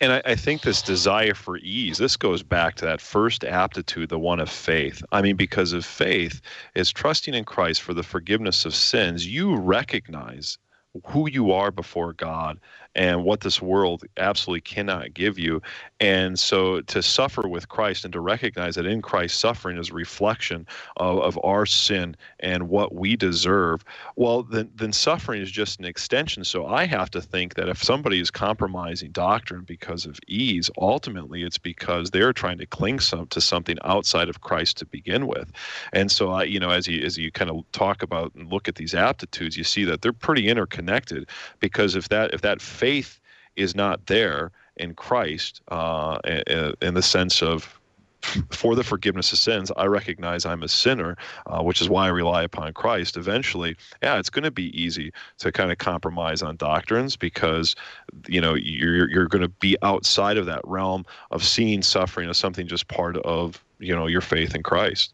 and I, I, think this desire for ease, this goes back to that first aptitude, the one of faith. I mean, because of faith is trusting in Christ for the forgiveness of sins. You recognize who you are before God and what this world absolutely cannot give you. And so to suffer with Christ and to recognize that in Christ suffering is a reflection of, of our sin and what we deserve, well, then, then suffering is just an extension. So I have to think that if somebody is compromising doctrine because of ease, ultimately it's because they're trying to cling some, to something outside of Christ to begin with. And so I, you know, as you as you kind of talk about and look at these aptitudes, you see that they're pretty interconnected because if that if that faith is not there in Christ, uh, in the sense of for the forgiveness of sins, I recognize I'm a sinner, uh, which is why I rely upon Christ. Eventually, yeah, it's going to be easy to kind of compromise on doctrines because, you know, you're you're going to be outside of that realm of seeing suffering as something just part of you know your faith in Christ.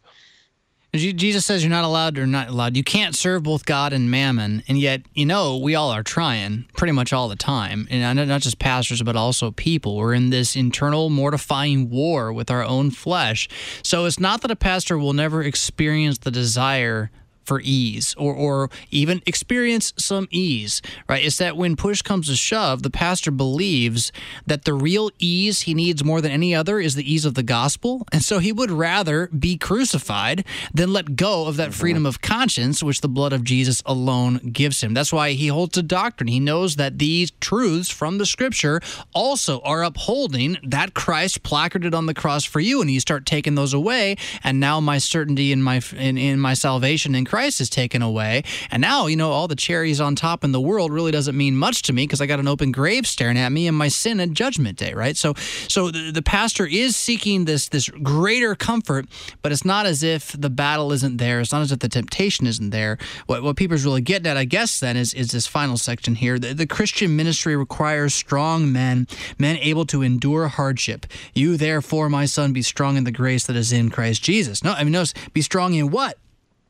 Jesus says you're not allowed or not allowed. You can't serve both God and mammon, and yet you know we all are trying pretty much all the time, and I know not just pastors but also people. We're in this internal mortifying war with our own flesh. So it's not that a pastor will never experience the desire for ease or, or even experience some ease, right? It's that when push comes to shove, the pastor believes that the real ease he needs more than any other is the ease of the gospel. And so he would rather be crucified than let go of that mm-hmm. freedom of conscience, which the blood of Jesus alone gives him. That's why he holds to doctrine. He knows that these truths from the scripture also are upholding that Christ placarded on the cross for you. And you start taking those away. And now my certainty in my, in, in my salvation in Christ is taken away. And now, you know, all the cherries on top in the world really doesn't mean much to me because I got an open grave staring at me and my sin at judgment day, right? So so the, the pastor is seeking this this greater comfort, but it's not as if the battle isn't there. It's not as if the temptation isn't there. What what people's really getting at, I guess, then is is this final section here. The, the Christian ministry requires strong men, men able to endure hardship. You therefore, my son, be strong in the grace that is in Christ Jesus. No, I mean, notice, be strong in what?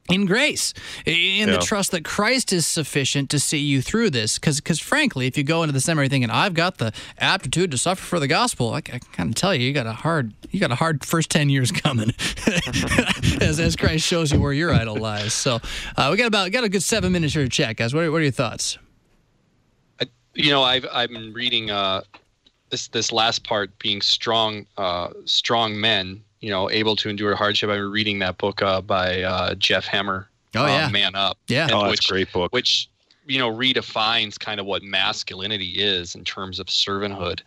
In grace in yeah. the trust that christ is sufficient to see you through this. Because because frankly if you go into the seminary thinking i've got the aptitude to suffer for the gospel i, I kind of tell you you got a hard you got a hard first 10 years coming as, as christ shows you where your idol lies. So uh, we got about got a good seven minutes here to chat guys. What are, what are your thoughts? I, you know i've i've been reading uh this this last part being strong uh strong men you know, able to endure hardship. I've been reading that book uh, by uh, Jeff Hemmer. Oh yeah, uh, Man Up. Yeah, oh, that's a great book. Which you know redefines kind of what masculinity is in terms of servanthood,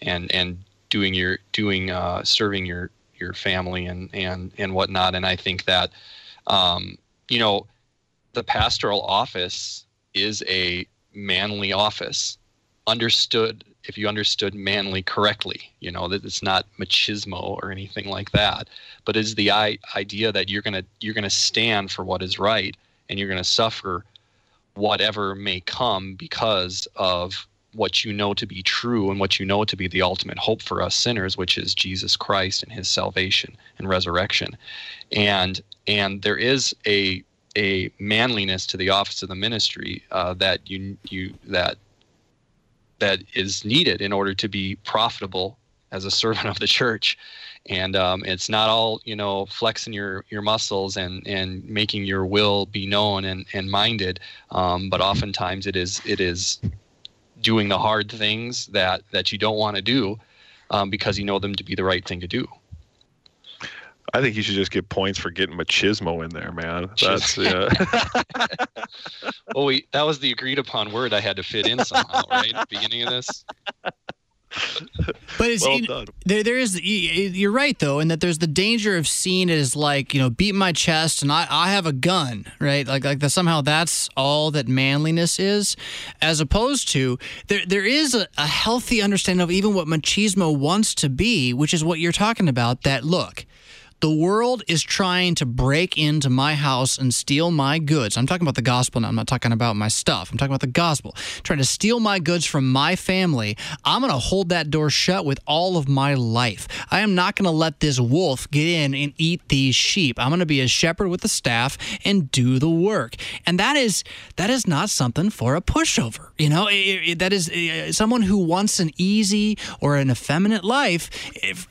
and and doing your doing uh, serving your your family and and and whatnot. And I think that um, you know the pastoral office is a manly office, understood if you understood manly correctly you know that it's not machismo or anything like that but is the I- idea that you're to you're to stand for what is right and you're going to suffer whatever may come because of what you know to be true and what you know to be the ultimate hope for us sinners which is Jesus Christ and his salvation and resurrection. And and there is a a manliness to the office of the ministry uh, that you you that that is needed in order to be profitable as a servant of the church. And um, it's not all you know flexing your your muscles and and making your will be known and and minded. Um, but oftentimes it is it is doing the hard things that that you don't want to do um, because you know them to be the right thing to do I think you should just get points for getting machismo in there, man. That's yeah. well, we that was the agreed upon word I had to fit in somehow, right? At the beginning of this. But it's well there. There is you're right though, in that there's the danger of seeing it as like you know beat my chest and I, I have a gun, right? Like like that somehow that's all that manliness is, as opposed to there there is a, a healthy understanding of even what machismo wants to be, which is what you're talking about. That look, the world is trying to break into my house and steal my goods. I'm talking about the gospel now. I'm not talking about my stuff. I'm talking about the gospel. Trying to steal my goods from my family. I'm going to hold that door shut with all of my life. I am not going to let this wolf get in and eat these sheep. I'm going to be a shepherd with the staff and do the work. And that is that is not something for a pushover. You know, it, it, that is uh, someone who wants an easy or an effeminate life. If,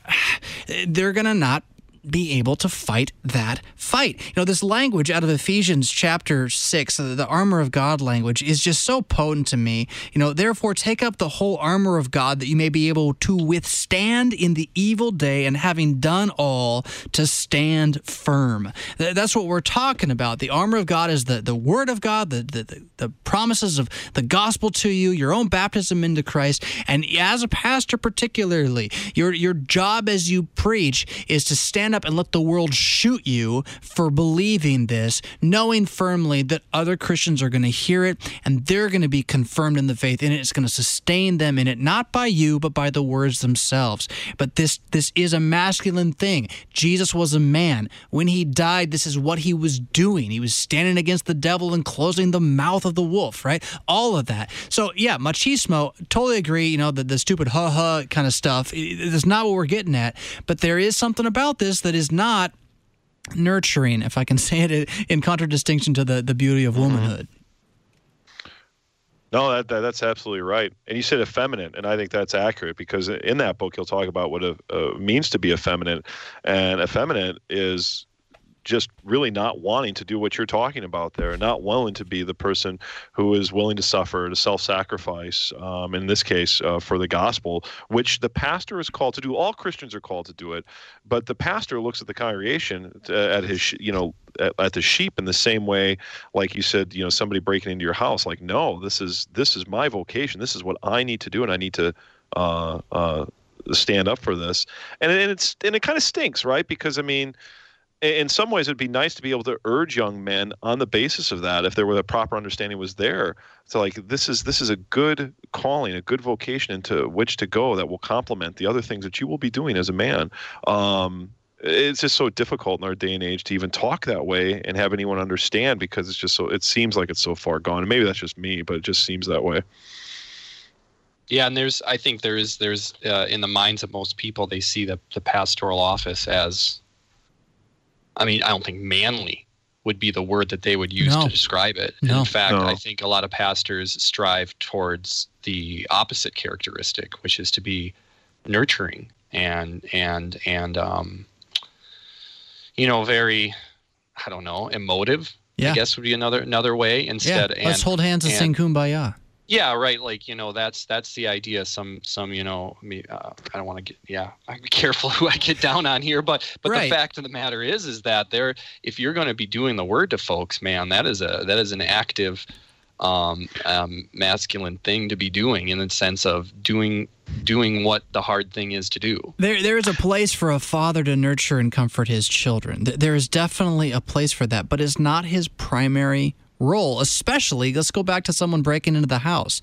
they're going to not be able to fight that fight. You know, this language out of Ephesians chapter 6, the armor of God language, is just so potent to me. You know, therefore, take up the whole armor of God that you may be able to withstand in the evil day and having done all to stand firm. That's what we're talking about. The armor of God is the, the word of God, the, the, the promises of the gospel to you, your own baptism into Christ. And as a pastor, particularly, your, your job as you preach is to stand up and let the world shoot you for believing this, knowing firmly that other Christians are going to hear it and they're going to be confirmed in the faith and it's going to sustain them in it, not by you, but by the words themselves. But this this is a masculine thing. Jesus was a man. When he died, this is what he was doing. He was standing against the devil and closing the mouth of the wolf, right? All of that. So yeah, machismo, totally agree, you know, the, the stupid ha ha kind of stuff. That's not what we're getting at. But there is something about this that is not nurturing, if I can say it in contradistinction to the, the beauty of womanhood. No, that, that, that's absolutely right. And you said effeminate, and I think that's accurate because in that book he'll talk about what it uh, means to be effeminate, and effeminate is just really not wanting to do what you're talking about there, not willing to be the person who is willing to suffer, to self-sacrifice. Um, in this case, uh, for the gospel, which the pastor is called to do. All Christians are called to do it, but the pastor looks at the congregation uh, at his, you know, at, at the sheep in the same way, like you said, you know, somebody breaking into your house. Like, no, this is this is my vocation. This is what I need to do, and I need to. Uh, uh, stand up for this and, and it's and it kind of stinks right because i mean in some ways, it'd be nice to be able to urge young men on the basis of that, if there were a proper understanding was there. So, like, this is this is a good calling, a good vocation into which to go that will complement the other things that you will be doing as a man. Um, it's just so difficult in our day and age to even talk that way and have anyone understand because it's just so. It seems like it's so far gone. And maybe that's just me, but it just seems that way. Yeah, and there's I think there's there's uh, in the minds of most people they see the the pastoral office as I mean, I don't think manly would be the word that they would use no. to describe it. No. In fact, no. I think a lot of pastors strive towards the opposite characteristic, which is to be nurturing and and and um, you know, very I don't know, emotive. Yeah. I guess would be another another way instead. Yeah, let's and, hold hands and, and sing kumbaya. Yeah, right. Like you know, that's that's the idea. Some some you know, me. Uh, I don't want to get. Yeah, I be careful who I get down on here. But but right. the fact of the matter is, is that there, if you're going to be doing the word to folks, man, that is a that is an active, um, um, masculine thing to be doing in the sense of doing doing what the hard thing is to do. There there is a place for a father to nurture and comfort his children. There is definitely a place for that, but it's not his primary role, especially let's go back to someone breaking into the house.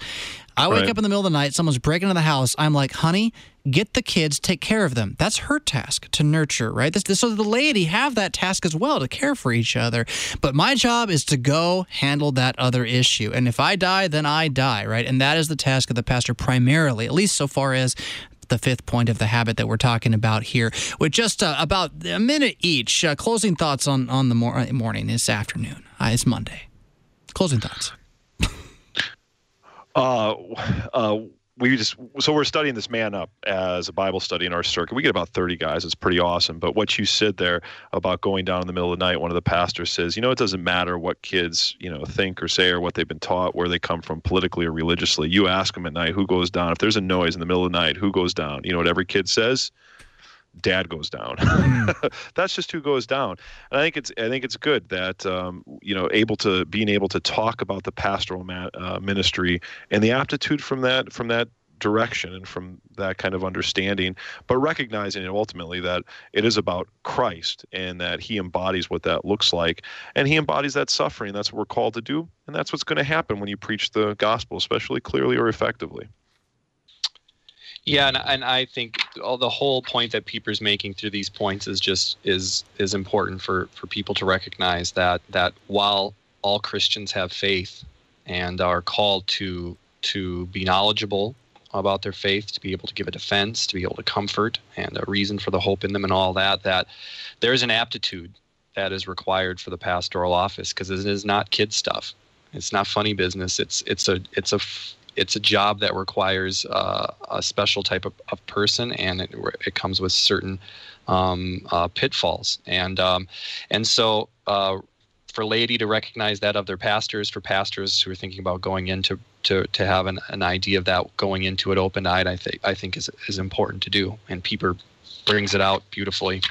I wake right. up in the middle of the night, someone's breaking into the house. I'm like, honey, get the kids, take care of them. That's her task to nurture, right? This, this, so the laity have that task as well to care for each other. But my job is to go handle that other issue. And if I die, then I die, right? And that is the task of the pastor primarily, at least so far as the fifth point of the habit that we're talking about here. With just uh, about a minute each, uh, closing thoughts on, on the mor- morning this afternoon. Uh, it's Monday. Closing thoughts. uh, uh, we just so we're studying this man up as a Bible study in our circuit. We get about 30 guys. It's pretty awesome. But what you said there about going down in the middle of the night, one of the pastors says, you know, it doesn't matter what kids, you know, think or say or what they've been taught, where they come from politically or religiously. You ask them at night who goes down. If there's a noise in the middle of the night, who goes down? You know what every kid says? Dad goes down. Mm. That's just who goes down. And I think it's I think it's good that um, you know able to being able to talk about the pastoral ma- uh, ministry and the aptitude from that from that direction and from that kind of understanding, but recognizing ultimately that it is about Christ and that He embodies what that looks like, and He embodies that suffering. That's what we're called to do, and that's what's going to happen when you preach the gospel, especially clearly or effectively. Yeah, and, and I think all the whole point that Pieper's making through these points is just is is important for for people to recognize that that while all Christians have faith and are called to to be knowledgeable about their faith, to be able to give a defense, to be able to comfort, and a reason for the hope in them, and all that. That there's an aptitude that is required for the pastoral office because it is not kid stuff. It's not funny business. It's it's a it's a it's a job that requires uh, a special type of, of person, and it, it comes with certain um, uh, pitfalls. And um, and so uh, for laity to recognize that of their pastors, for pastors who are thinking about going into to, to have an, an idea of that going into it open eyed, I think I think is is important to do. And Pieper brings it out beautifully.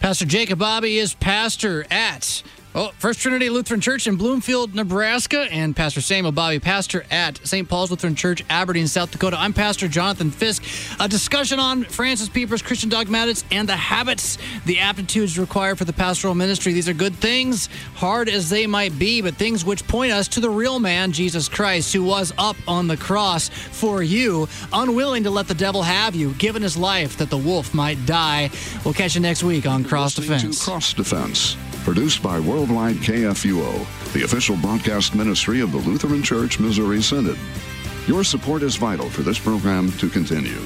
Pastor Jacob Bobby is pastor at well, First Trinity Lutheran Church in Bloomfield, Nebraska, and Pastor Samuel Bobby, pastor at St. Paul's Lutheran Church, Aberdeen, South Dakota. I'm Pastor Jonathan Fisk. A discussion on Francis Pieper's Christian dogmatics and the habits, the aptitudes required for the pastoral ministry. These are good things, hard as they might be, but things which point us to the real man, Jesus Christ, who was up on the cross for you, unwilling to let the devil have you, given his life that the wolf might die. We'll catch you next week on Cross Defense. Cross Defense produced by Worldwide KFUO, the official broadcast ministry of the Lutheran Church Missouri Synod. Your support is vital for this program to continue.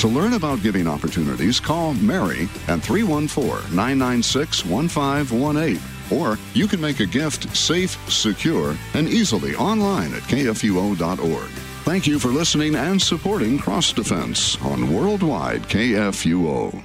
To learn about giving opportunities, call Mary at 314 996 1518. Or you can make a gift safe, secure, and easily online at kfuo.org. Thank you for listening and supporting Cross Defense on Worldwide KFUO.